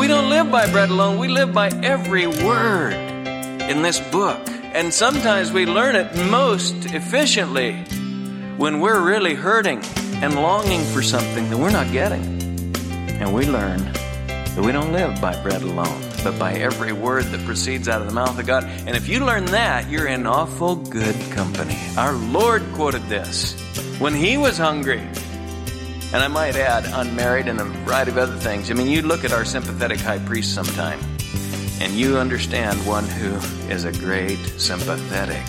we don't live by bread alone, we live by every word in this book. And sometimes we learn it most efficiently when we're really hurting and longing for something that we're not getting. And we learn that we don't live by bread alone, but by every word that proceeds out of the mouth of God. And if you learn that, you're in awful good company. Our Lord quoted this when he was hungry. And I might add, unmarried and a variety of other things. I mean, you look at our sympathetic high priest sometime, and you understand one who is a great sympathetic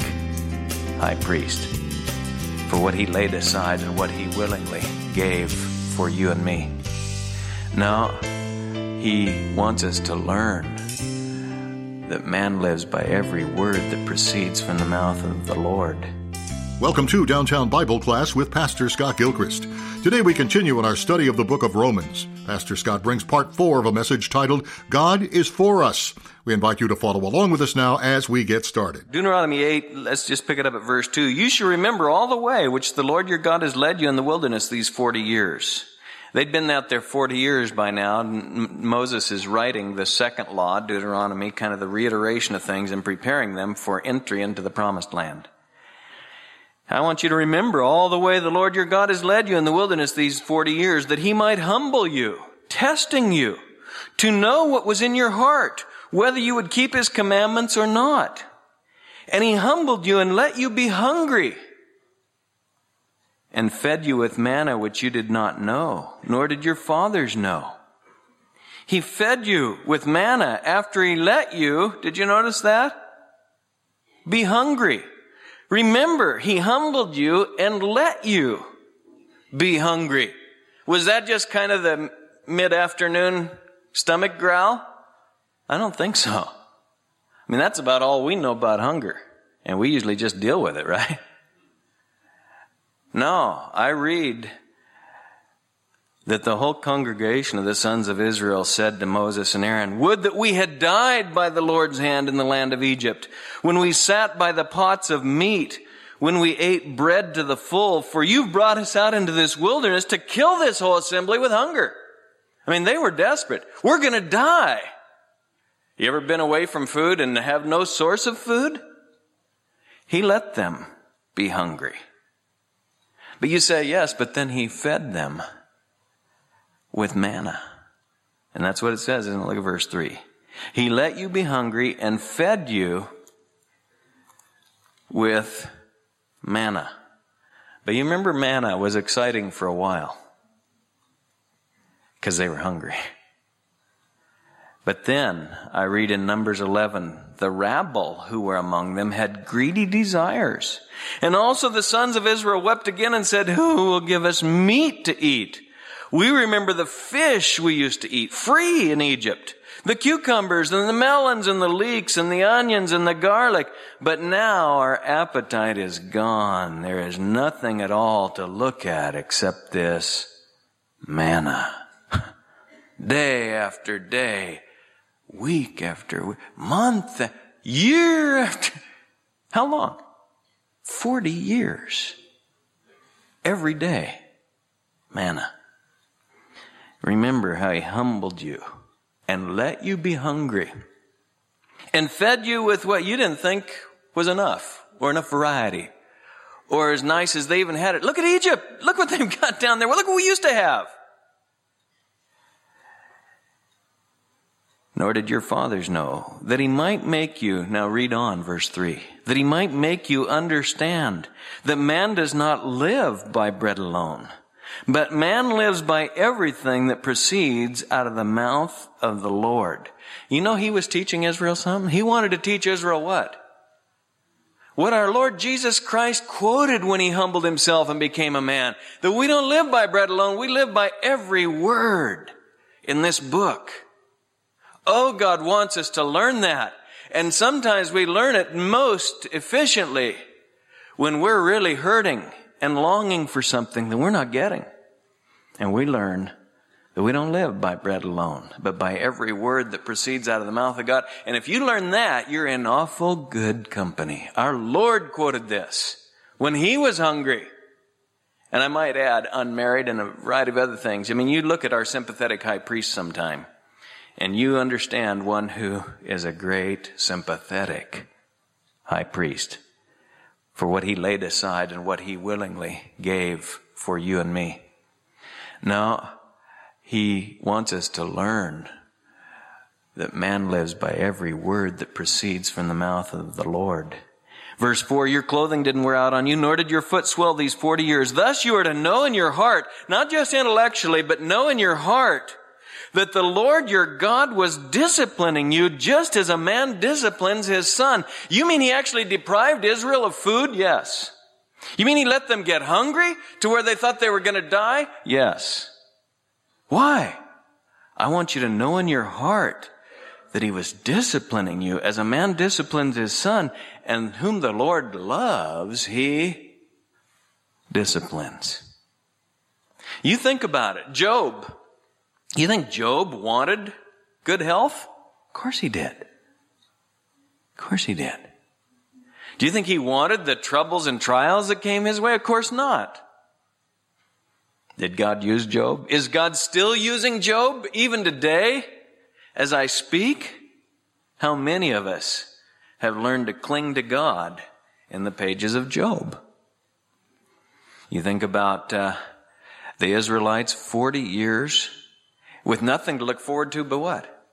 high priest for what he laid aside and what he willingly gave for you and me. Now, he wants us to learn that man lives by every word that proceeds from the mouth of the Lord. Welcome to Downtown Bible Class with Pastor Scott Gilchrist. Today we continue in our study of the book of Romans. Pastor Scott brings part four of a message titled, God is for us. We invite you to follow along with us now as we get started. Deuteronomy 8, let's just pick it up at verse 2. You shall remember all the way which the Lord your God has led you in the wilderness these 40 years. They'd been out there 40 years by now. Moses is writing the second law, Deuteronomy, kind of the reiteration of things and preparing them for entry into the promised land. I want you to remember all the way the Lord your God has led you in the wilderness these 40 years that he might humble you, testing you, to know what was in your heart, whether you would keep his commandments or not. And he humbled you and let you be hungry and fed you with manna which you did not know, nor did your fathers know. He fed you with manna after he let you, did you notice that? Be hungry. Remember, he humbled you and let you be hungry. Was that just kind of the mid-afternoon stomach growl? I don't think so. I mean, that's about all we know about hunger. And we usually just deal with it, right? No, I read that the whole congregation of the sons of Israel said to Moses and Aaron, Would that we had died by the Lord's hand in the land of Egypt, when we sat by the pots of meat, when we ate bread to the full, for you've brought us out into this wilderness to kill this whole assembly with hunger. I mean, they were desperate. We're gonna die. You ever been away from food and have no source of food? He let them be hungry. But you say, yes, but then he fed them with manna. And that's what it says, isn't it? Look at verse 3. He let you be hungry and fed you with manna. But you remember manna was exciting for a while because they were hungry. But then I read in Numbers 11, the rabble who were among them had greedy desires. And also the sons of Israel wept again and said, who will give us meat to eat? We remember the fish we used to eat free in Egypt. The cucumbers and the melons and the leeks and the onions and the garlic. But now our appetite is gone. There is nothing at all to look at except this manna. Day after day, week after week, month, year after. How long? 40 years. Every day. Manna. Remember how he humbled you and let you be hungry and fed you with what you didn't think was enough or enough variety or as nice as they even had it. Look at Egypt. Look what they've got down there. Well, look what we used to have. Nor did your fathers know that he might make you, now read on verse 3, that he might make you understand that man does not live by bread alone but man lives by everything that proceeds out of the mouth of the Lord. You know, he was teaching Israel something. He wanted to teach Israel what? What our Lord Jesus Christ quoted when he humbled himself and became a man. That we don't live by bread alone, we live by every word in this book. Oh, God wants us to learn that. And sometimes we learn it most efficiently when we're really hurting and longing for something that we're not getting. And we learn that we don't live by bread alone, but by every word that proceeds out of the mouth of God. And if you learn that, you're in awful good company. Our Lord quoted this when he was hungry. And I might add, unmarried and a variety of other things. I mean, you look at our sympathetic high priest sometime, And you understand one who is a great, sympathetic high priest for what he laid aside and what he willingly gave for you and me. Now, he wants us to learn that man lives by every word that proceeds from the mouth of the Lord. Verse 4, your clothing didn't wear out on you, nor did your foot swell these 40 years. Thus you are to know in your heart, not just intellectually, but know in your heart that the Lord your God was disciplining you just as a man disciplines his son. You mean he actually deprived Israel of food? Yes. You mean he let them get hungry to where they thought they were going to die? Yes. Why? I want you to know in your heart that he was disciplining you as a man disciplines his son and whom the Lord loves, he disciplines. You think about it. Job. You think Job wanted good health? Of course he did. Of course he did. Do you think he wanted the troubles and trials that came his way? Of course not. Did God use Job? Is God still using Job even today as I speak? How many of us have learned to cling to God in the pages of Job? You think about uh, the Israelites 40 years with nothing to look forward to but what?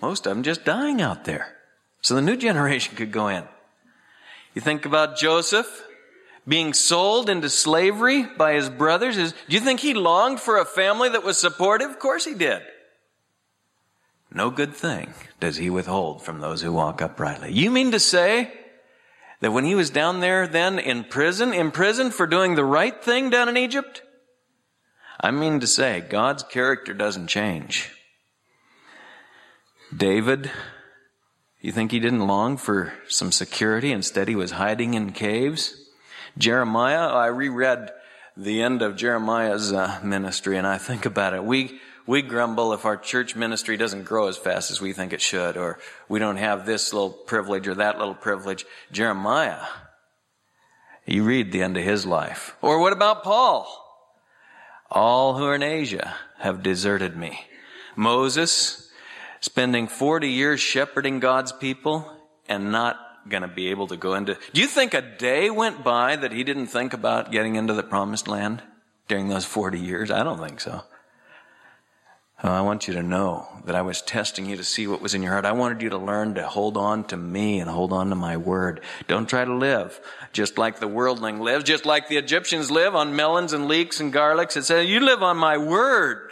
Most of them just dying out there. So the new generation could go in. You think about Joseph being sold into slavery by his brothers. Is, do you think he longed for a family that was supportive? Of course he did. No good thing does he withhold from those who walk uprightly. You mean to say that when he was down there then in prison, in prison for doing the right thing down in Egypt, I mean to say, God's character doesn't change. David, you think he didn't long for some security? Instead, he was hiding in caves. Jeremiah, I reread the end of Jeremiah's uh, ministry and I think about it. We, we grumble if our church ministry doesn't grow as fast as we think it should, or we don't have this little privilege or that little privilege. Jeremiah, you read the end of his life. Or what about Paul? All who are in Asia have deserted me. Moses, spending 40 years shepherding God's people and not going to be able to go into. Do you think a day went by that he didn't think about getting into the promised land during those 40 years? I don't think so. I want you to know that I was testing you to see what was in your heart. I wanted you to learn to hold on to me and hold on to my word. Don't try to live just like the worldling lives, just like the Egyptians live on melons and leeks and garlics. It says, you live on my word.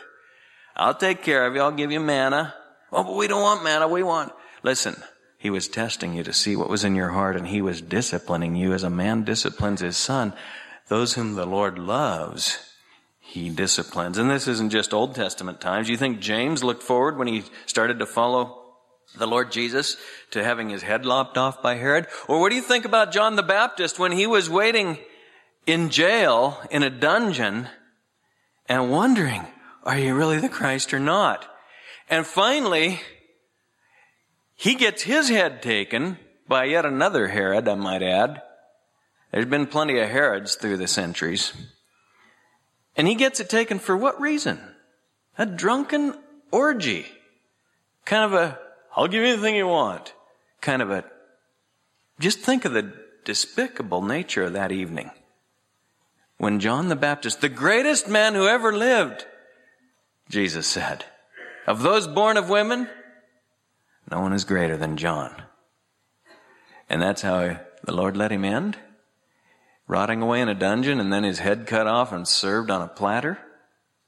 I'll take care of you. I'll give you manna. Oh, but we don't want manna. We want, listen, he was testing you to see what was in your heart and he was disciplining you as a man disciplines his son. Those whom the Lord loves, he disciplines. And this isn't just Old Testament times. You think James looked forward when he started to follow the Lord Jesus to having his head lopped off by Herod? Or what do you think about John the Baptist when he was waiting in jail in a dungeon and wondering, are you really the Christ or not? And finally, he gets his head taken by yet another Herod, I might add. There's been plenty of Herods through the centuries. And he gets it taken for what reason? A drunken orgy. Kind of a, I'll give you anything you want. Kind of a, just think of the despicable nature of that evening. When John the Baptist, the greatest man who ever lived, Jesus said, of those born of women, no one is greater than John. And that's how the Lord let him end rotting away in a dungeon and then his head cut off and served on a platter?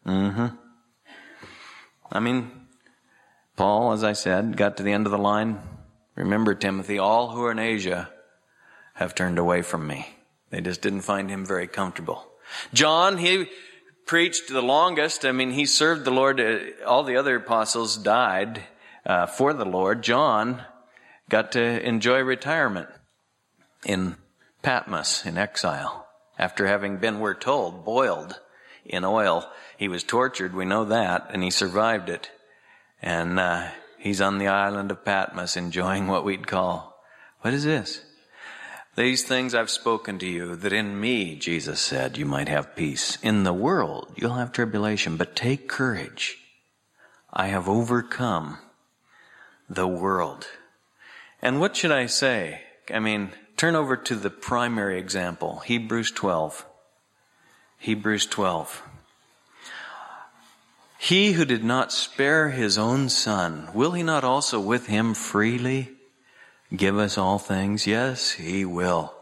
Mm-hmm. I mean, Paul, as I said, got to the end of the line. Remember, Timothy, all who are in Asia have turned away from me. They just didn't find him very comfortable. John, he preached the longest. I mean, he served the Lord. Uh, all the other apostles died uh, for the Lord. John got to enjoy retirement in Patmos in exile after having been, we're told, boiled in oil. He was tortured, we know that, and he survived it. And uh, he's on the island of Patmos enjoying what we'd call, what is this? These things I've spoken to you, that in me, Jesus said, you might have peace. In the world, you'll have tribulation, but take courage. I have overcome the world. And what should I say? I mean, turn over to the primary example, Hebrews 12. Hebrews 12. He who did not spare his own son, will he not also with him freely give us all things? Yes, he will.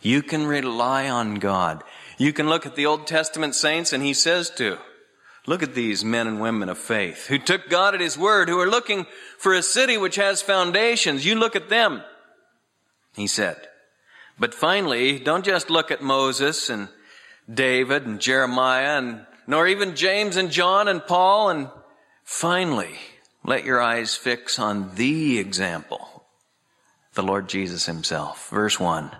You can rely on God. You can look at the Old Testament saints and he says to, look at these men and women of faith who took God at his word, who are looking for a city which has foundations. You look at them, he said. But finally, don't just look at Moses and David and Jeremiah and nor even James and John and Paul and finally, let your eyes fix on the example, the Lord Jesus himself. Verse 1.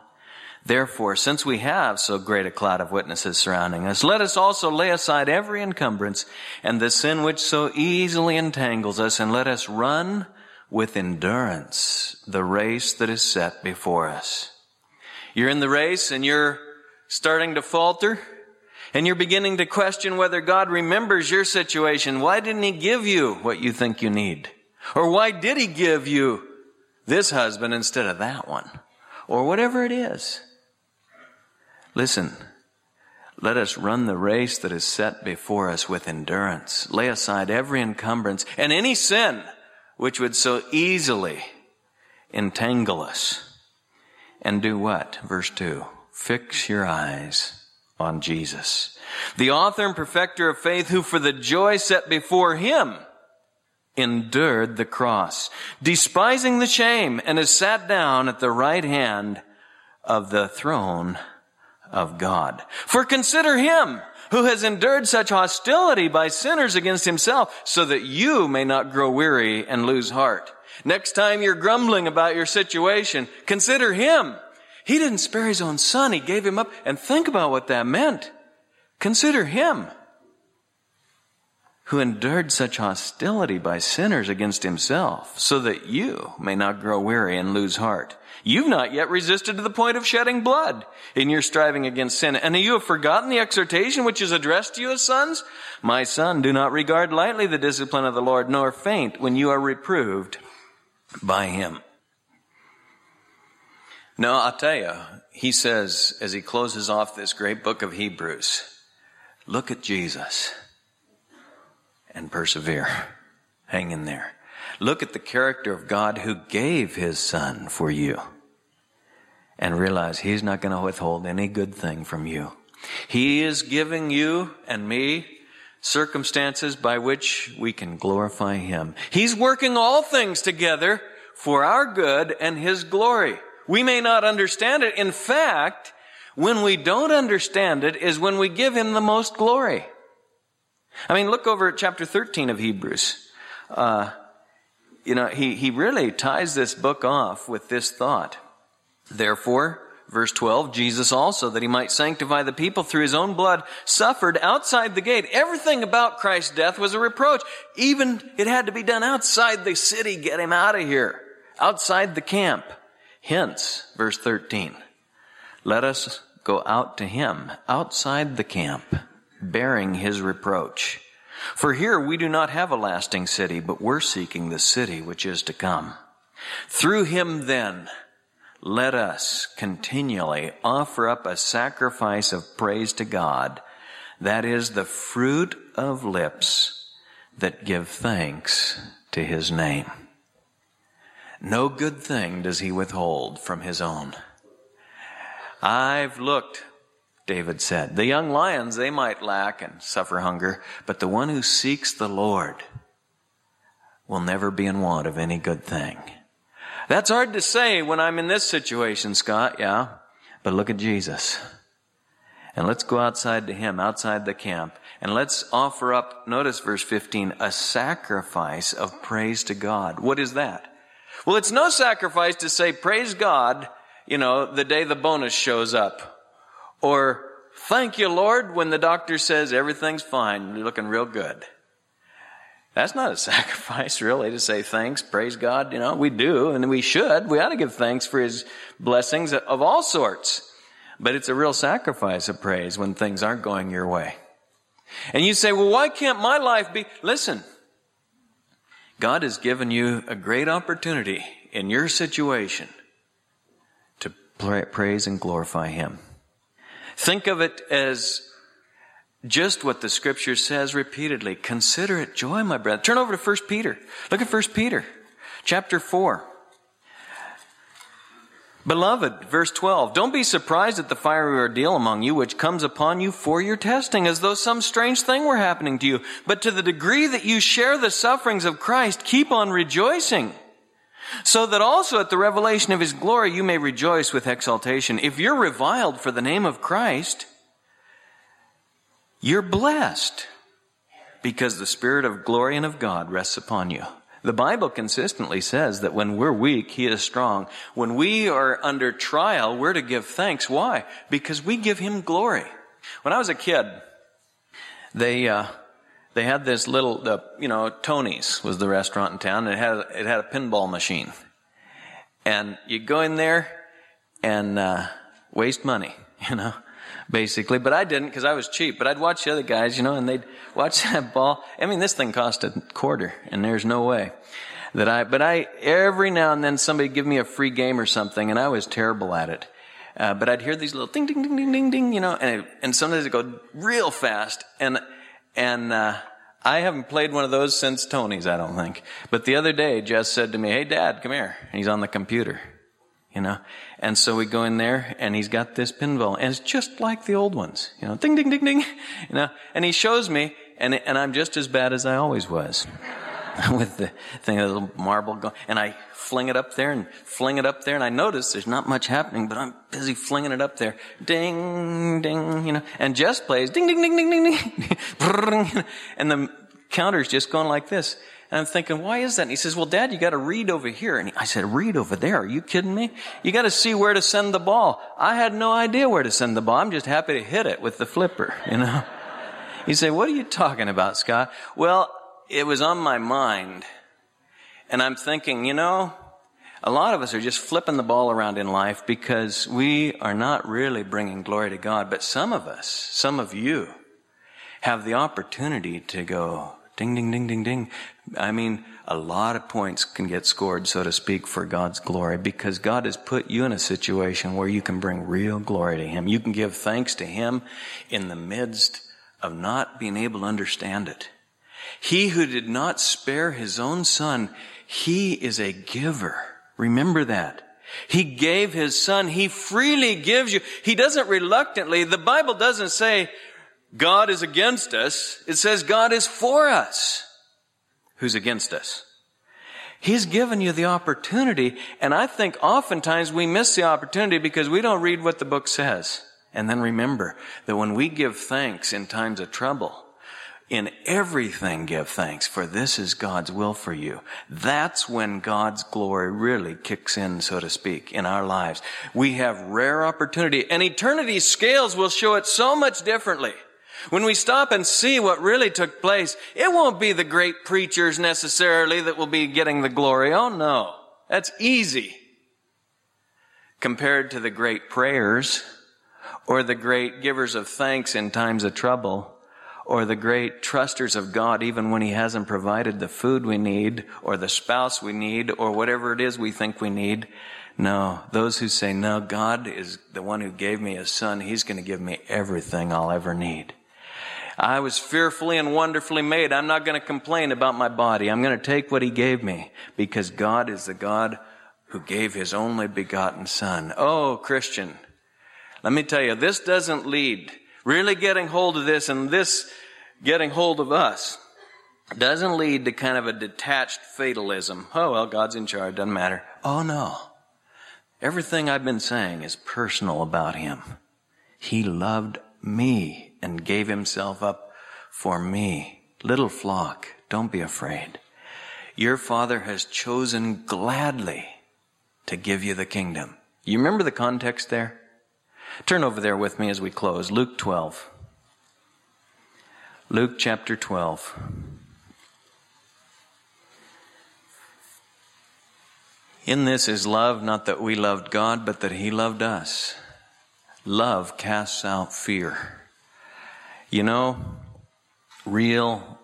Therefore, since we have so great a cloud of witnesses surrounding us, let us also lay aside every encumbrance and the sin which so easily entangles us, and let us run with endurance the race that is set before us. You're in the race and you're starting to falter, and you're beginning to question whether God remembers your situation. Why didn't He give you what you think you need? Or why did He give you this husband instead of that one? Or whatever it is. Listen, let us run the race that is set before us with endurance. Lay aside every encumbrance and any sin which would so easily entangle us. And do what? Verse 2. Fix your eyes on Jesus, the author and perfecter of faith, who for the joy set before him endured the cross, despising the shame, and has sat down at the right hand of the throne of God. For consider him who has endured such hostility by sinners against himself so that you may not grow weary and lose heart. Next time you're grumbling about your situation, consider him. He didn't spare his own son. He gave him up. And think about what that meant. Consider him who endured such hostility by sinners against himself so that you may not grow weary and lose heart. You've not yet resisted to the point of shedding blood in your striving against sin. And you have forgotten the exhortation which is addressed to you as sons? My son, do not regard lightly the discipline of the Lord, nor faint when you are reproved by him. No, I'll tell you, he says as he closes off this great book of Hebrews, look at Jesus and persevere. Hang in there. Look at the character of God who gave his son for you and realize he's not going to withhold any good thing from you. He is giving you and me circumstances by which we can glorify him. He's working all things together for our good and his glory. We may not understand it. In fact, when we don't understand it is when we give him the most glory. I mean, look over at chapter 13 of Hebrews. Uh, you know, he, he really ties this book off with this thought. Therefore, verse 12, Jesus also, that he might sanctify the people through his own blood, suffered outside the gate. Everything about Christ's death was a reproach. Even it had to be done outside the city. Get him out of here. Outside the camp. Hence, verse 13, let us go out to him outside the camp, bearing his reproach. For here we do not have a lasting city, but we're seeking the city which is to come. Through him then, let us continually offer up a sacrifice of praise to God. That is the fruit of lips that give thanks to his name. No good thing does he withhold from his own. I've looked, David said. The young lions, they might lack and suffer hunger, but the one who seeks the Lord will never be in want of any good thing. That's hard to say when I'm in this situation, Scott, yeah. But look at Jesus. And let's go outside to Him, outside the camp, and let's offer up, notice verse 15, a sacrifice of praise to God. What is that? Well, it's no sacrifice to say, praise God, you know, the day the bonus shows up. Or, thank you, Lord, when the doctor says everything's fine, you're looking real good. That's not a sacrifice, really, to say thanks, praise God. You know, we do, and we should. We ought to give thanks for His blessings of all sorts. But it's a real sacrifice of praise when things aren't going your way. And you say, well, why can't my life be? Listen, God has given you a great opportunity in your situation to praise and glorify Him. Think of it as just what the scripture says repeatedly. Consider it joy, my brethren. Turn over to 1 Peter. Look at 1 Peter, chapter 4. Beloved, verse 12, don't be surprised at the fiery ordeal among you which comes upon you for your testing, as though some strange thing were happening to you. But to the degree that you share the sufferings of Christ, keep on rejoicing, so that also at the revelation of his glory you may rejoice with exultation. If you're reviled for the name of Christ, you're blessed, because the Spirit of glory and of God rests upon you. The Bible consistently says that when we're weak, He is strong. When we are under trial, we're to give thanks. Why? Because we give Him glory. When I was a kid, they, uh, they had this little, the, you know, Tony's was the restaurant in town, and it had, it had a pinball machine. And you go in there and, uh, waste money, you know basically. But I didn't because I was cheap. But I'd watch the other guys, you know, and they'd watch that ball. I mean, this thing cost a quarter, and there's no way that I. But I every now and then somebody give me a free game or something, and I was terrible at it. Uh, but I'd hear these little ding, ding, ding, ding, ding, ding, you know, and and sometimes it go real fast, and and. Uh, I haven't played one of those since Tony's, I don't think. But the other day, Jess said to me, Hey, Dad, come here. And he's on the computer you know. And so we go in there and he's got this pinball and it's just like the old ones, you know, ding, ding, ding, ding, you know. And he shows me and, and I'm just as bad as I always was with the thing, a little marble going, and I fling it up there and fling it up there and I notice there's not much happening, but I'm busy flinging it up there. Ding, ding, you know, and Jess plays ding, ding, ding, ding, ding, ding, and the counter's just going like this. And I'm thinking, why is that? And he says, well, dad, you got to read over here. And I said, read over there. Are you kidding me? You got to see where to send the ball. I had no idea where to send the ball. I'm just happy to hit it with the flipper, you know? he said, what are you talking about, Scott? Well, it was on my mind. And I'm thinking, you know, a lot of us are just flipping the ball around in life because we are not really bringing glory to God. But some of us, some of you, have the opportunity to go, Ding, ding, ding, ding, ding. I mean, a lot of points can get scored, so to speak, for God's glory because God has put you in a situation where you can bring real glory to Him. You can give thanks to Him in the midst of not being able to understand it. He who did not spare His own Son, He is a giver. Remember that. He gave His Son. He freely gives you. He doesn't reluctantly. The Bible doesn't say, God is against us. It says God is for us. Who's against us? He's given you the opportunity, and I think oftentimes we miss the opportunity because we don't read what the book says. And then remember that when we give thanks in times of trouble, in everything give thanks, for this is God's will for you. That's when God's glory really kicks in, so to speak, in our lives. We have rare opportunity, and eternity's scales will show it so much differently. When we stop and see what really took place, it won't be the great preachers necessarily that will be getting the glory. Oh no. That's easy. Compared to the great prayers, or the great givers of thanks in times of trouble, or the great trusters of God even when He hasn't provided the food we need, or the spouse we need, or whatever it is we think we need. No, those who say, no, God is the one who gave me a son. He's going to give me everything I'll ever need. I was fearfully and wonderfully made. I'm not going to complain about my body. I'm going to take what he gave me because God is the God who gave his only begotten son. Oh, Christian, let me tell you, this doesn't lead, really getting hold of this and this getting hold of us doesn't lead to kind of a detached fatalism. Oh, well, God's in charge, doesn't matter. Oh, no. Everything I've been saying is personal about him. He loved me and gave himself up for me. Little flock, don't be afraid. Your father has chosen gladly to give you the kingdom. You remember the context there? Turn over there with me as we close. Luke 12. Luke chapter 12. In this is love, not that we loved God, but that He loved us. Love casts out fear. You know, real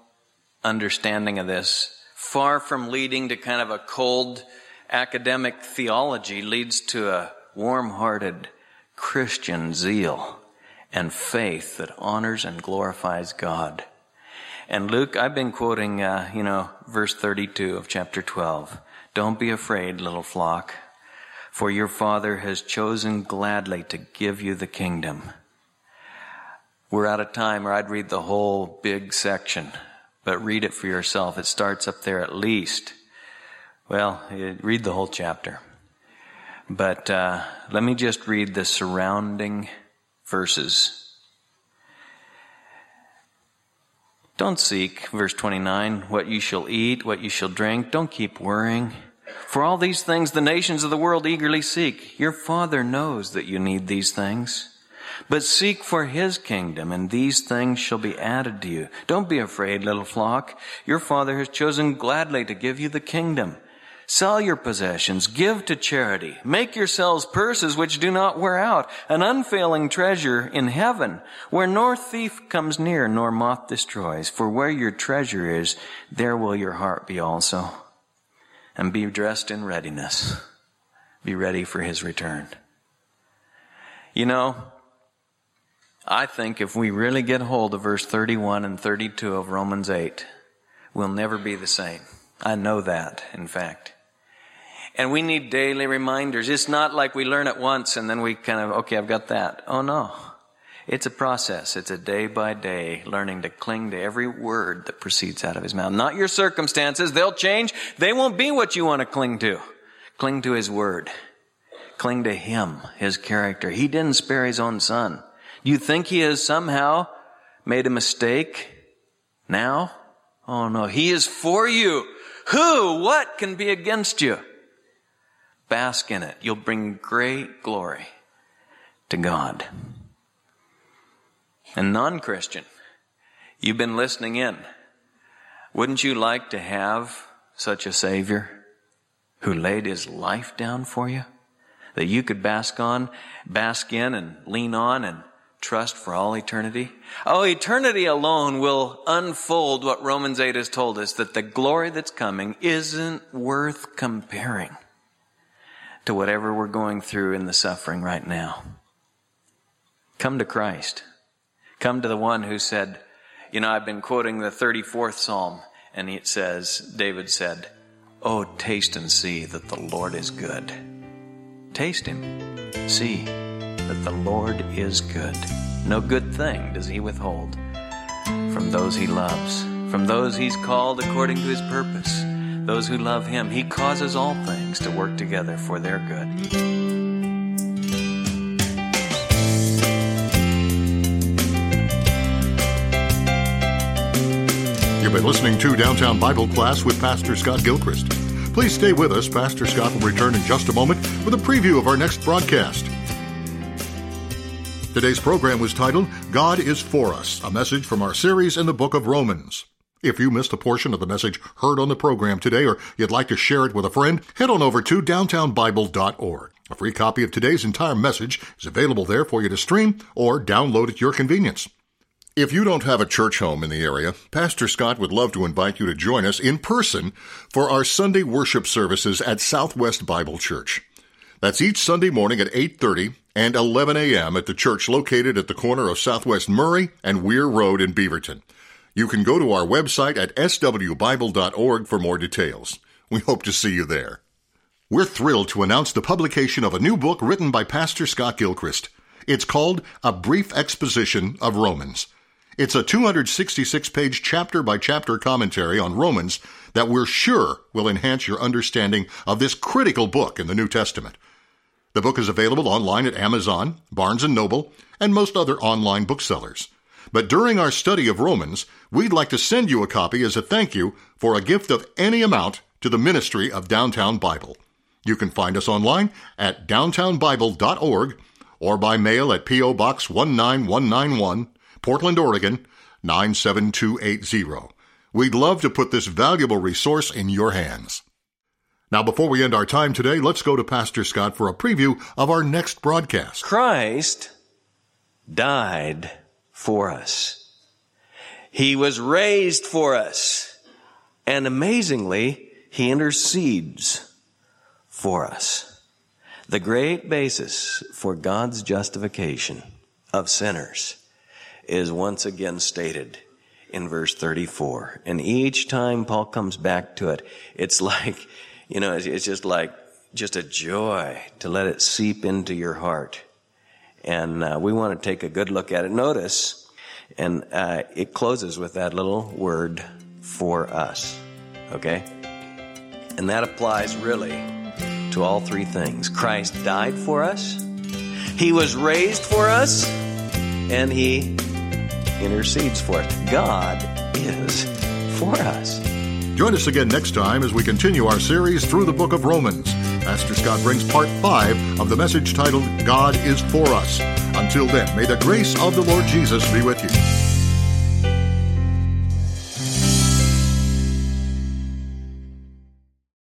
understanding of this far from leading to kind of a cold academic theology, leads to a warm hearted Christian zeal and faith that honors and glorifies God. And Luke, I've been quoting, uh, you know, verse 32 of chapter 12. Don't be afraid, little flock, for your Father has chosen gladly to give you the kingdom. We're out of time, or I'd read the whole big section, but read it for yourself. It starts up there at least. Well, read the whole chapter. But uh, let me just read the surrounding verses Don't seek, verse 29, what you shall eat, what you shall drink. Don't keep worrying. For all these things the nations of the world eagerly seek. Your Father knows that you need these things. But seek for His kingdom, and these things shall be added to you. Don't be afraid, little flock. Your Father has chosen gladly to give you the kingdom. Sell your possessions, give to charity, make yourselves purses which do not wear out, an unfailing treasure in heaven, where nor thief comes near nor moth destroys. For where your treasure is, there will your heart be also. And be dressed in readiness. Be ready for his return. You know, I think if we really get hold of verse 31 and 32 of Romans 8, we'll never be the same. I know that, in fact. And we need daily reminders. It's not like we learn it once and then we kind of, okay, I've got that. Oh no. It's a process. It's a day by day learning to cling to every word that proceeds out of his mouth. Not your circumstances. They'll change. They won't be what you want to cling to. Cling to his word. Cling to him, his character. He didn't spare his own son. You think he has somehow made a mistake now? Oh no. He is for you. Who, what can be against you? Bask in it. You'll bring great glory to God. And non Christian, you've been listening in. Wouldn't you like to have such a Savior who laid his life down for you? That you could bask on, bask in, and lean on and trust for all eternity? Oh, eternity alone will unfold what Romans 8 has told us that the glory that's coming isn't worth comparing to whatever we're going through in the suffering right now. Come to Christ. Come to the one who said, you know, I've been quoting the 34th Psalm, and it says, David said, Oh, taste and see that the Lord is good. Taste him. See that the Lord is good. No good thing does he withhold from those he loves, from those he's called according to his purpose those who love him, he causes all things to work together for their good. You've been listening to Downtown Bible Class with Pastor Scott Gilchrist. Please stay with us. Pastor Scott will return in just a moment with a preview of our next broadcast. Today's program was titled God is For Us, a message from our series in the book of Romans. If you missed a portion of the message heard on the program today or you'd like to share it with a friend, head on over to downtownbible.org. A free copy of today's entire message is available there for you to stream or download at your convenience. If you don't have a church home in the area, Pastor Scott would love to invite you to join us in person for our Sunday worship services at Southwest Bible Church. That's each Sunday morning at 8:30 and 11 a.m. at the church located at the corner of Southwest Murray and Weir Road in Beaverton. You can go to our website at swbible.org for more details. We hope to see you there. We're thrilled to announce the publication of a new book written by Pastor Scott Gilchrist. It's called A Brief Exposition of Romans. It's a 266 page chapter by chapter commentary on Romans that we're sure will enhance your understanding of this critical book in the New Testament. The book is available online at Amazon, Barnes & Noble, and most other online booksellers. But during our study of Romans, we'd like to send you a copy as a thank you for a gift of any amount to the ministry of Downtown Bible. You can find us online at downtownbible.org or by mail at P.O. Box 19191, Portland, Oregon 97280. We'd love to put this valuable resource in your hands. Now, before we end our time today, let's go to Pastor Scott for a preview of our next broadcast. Christ died for us. He was raised for us. And amazingly, he intercedes for us. The great basis for God's justification of sinners is once again stated in verse 34. And each time Paul comes back to it, it's like, you know, it's just like, just a joy to let it seep into your heart. And uh, we want to take a good look at it. Notice, and uh, it closes with that little word, for us. Okay? And that applies really to all three things. Christ died for us, He was raised for us, and He intercedes for us. God is for us. Join us again next time as we continue our series through the book of Romans. Pastor Scott brings part five of the message titled God is for Us. Until then, may the grace of the Lord Jesus be with you.